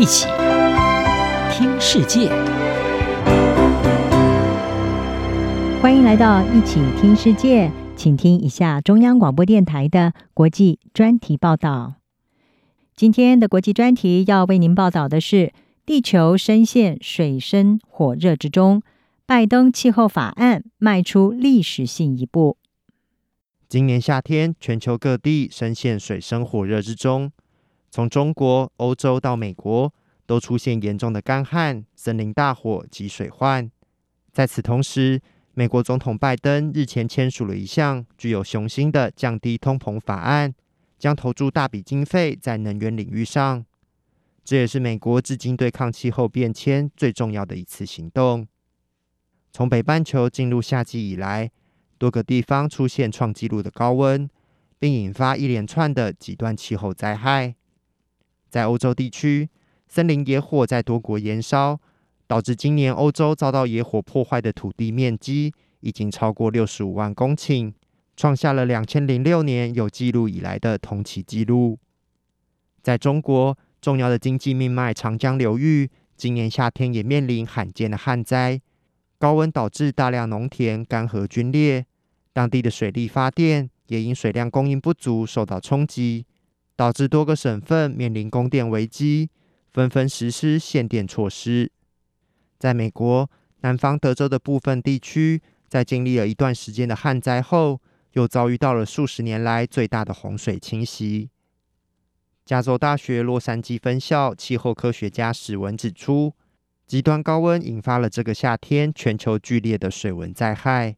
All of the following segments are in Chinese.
一起听世界，欢迎来到一起听世界，请听一下中央广播电台的国际专题报道。今天的国际专题要为您报道的是：地球深陷水深火热之中，拜登气候法案迈出历史性一步。今年夏天，全球各地深陷水深火热之中。从中国、欧洲到美国，都出现严重的干旱、森林大火及水患。在此同时，美国总统拜登日前签署了一项具有雄心的降低通膨法案，将投注大笔经费在能源领域上。这也是美国至今对抗气候变迁最重要的一次行动。从北半球进入夏季以来，多个地方出现创纪录的高温，并引发一连串的极端气候灾害。在欧洲地区，森林野火在多国延烧，导致今年欧洲遭到野火破坏的土地面积已经超过六十五万公顷，创下了两千零六年有记录以来的同期记录。在中国，重要的经济命脉长江流域，今年夏天也面临罕见的旱灾，高温导致大量农田干涸龟裂，当地的水力发电也因水量供应不足受到冲击。导致多个省份面临供电危机，纷纷实施限电措施。在美国南方德州的部分地区，在经历了一段时间的旱灾后，又遭遇到了数十年来最大的洪水侵袭。加州大学洛杉矶分校气候科学家史文指出，极端高温引发了这个夏天全球剧烈的水文灾害。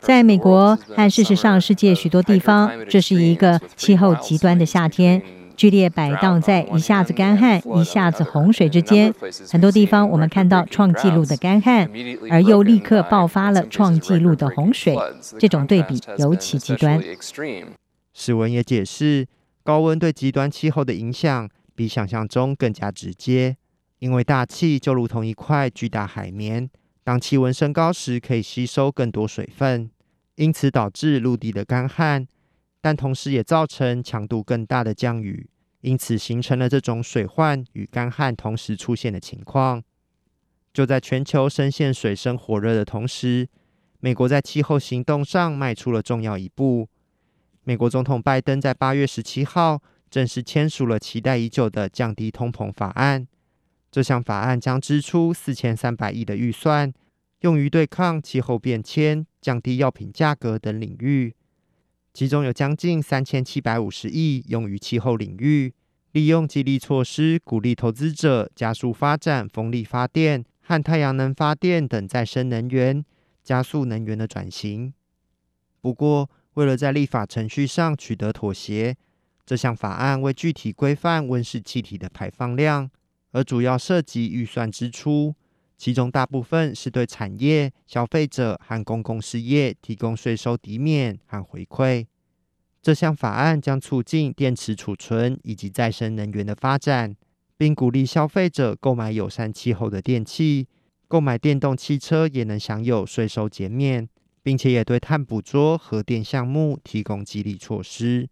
在美国和事实上世界许多地方，这是一个气候极端的夏天，剧烈摆荡在一下子干旱、一下子洪水之间。很多地方我们看到创纪录的干旱，而又立刻爆发了创纪录的洪水，这种对比尤其极端。史文也解释，高温对极端气候的影响比想象中更加直接，因为大气就如同一块巨大海绵。当气温升高时，可以吸收更多水分，因此导致陆地的干旱，但同时也造成强度更大的降雨，因此形成了这种水患与干旱同时出现的情况。就在全球深陷水深火热的同时，美国在气候行动上迈出了重要一步。美国总统拜登在八月十七号正式签署了期待已久的降低通膨法案。这项法案将支出四千三百亿的预算，用于对抗气候变迁、降低药品价格等领域。其中有将近三千七百五十亿用于气候领域，利用激励措施鼓励投资者加速发展风力发电和太阳能发电等再生能源，加速能源的转型。不过，为了在立法程序上取得妥协，这项法案为具体规范温室气体的排放量。而主要涉及预算支出，其中大部分是对产业、消费者和公共事业提供税收抵免和回馈。这项法案将促进电池储存以及再生能源的发展，并鼓励消费者购买友善气候的电器，购买电动汽车也能享有税收减免，并且也对碳捕捉、核电项目提供激励措施。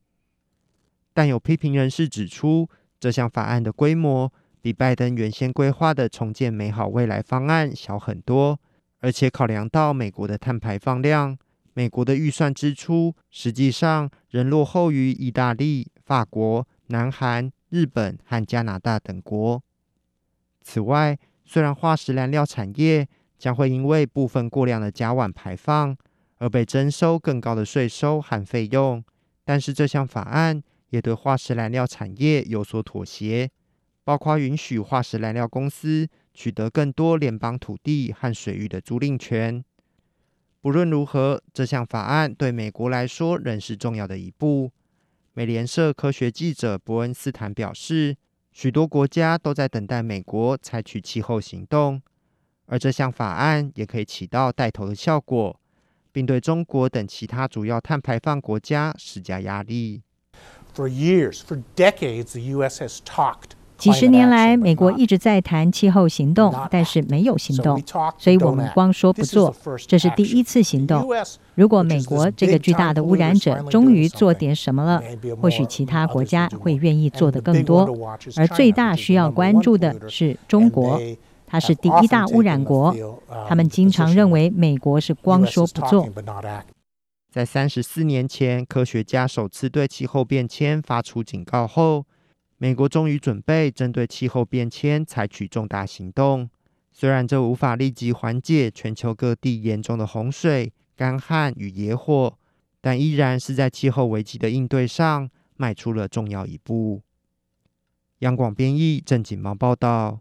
但有批评人士指出，这项法案的规模，比拜登原先规划的重建美好未来方案小很多，而且考量到美国的碳排放量，美国的预算支出实际上仍落后于意大利、法国、南韩、日本和加拿大等国。此外，虽然化石燃料产业将会因为部分过量的甲烷排放而被征收更高的税收和费用，但是这项法案也对化石燃料产业有所妥协。包括允许化石燃料公司取得更多联邦土地和水域的租赁权。不论如何，这项法案对美国来说仍是重要的一步。美联社科学记者伯恩斯坦表示，许多国家都在等待美国采取气候行动，而这项法案也可以起到带头的效果，并对中国等其他主要碳排放国家施加压力。For years, for decades, the U.S. has talked 几十年来，美国一直在谈气候行动，但是没有行动，所以我们光说不做，这是第一次行动。如果美国这个巨大的污染者终于做点什么了，或许其他国家会愿意做得更多。而最大需要关注的是中国，它是第一大污染国，他们经常认为美国是光说不做。在三十四年前，科学家首次对气候变迁发出警告后，美国终于准备针对气候变迁采取重大行动。虽然这无法立即缓解全球各地严重的洪水、干旱与野火，但依然是在气候危机的应对上迈出了重要一步。央广编译郑锦毛报道。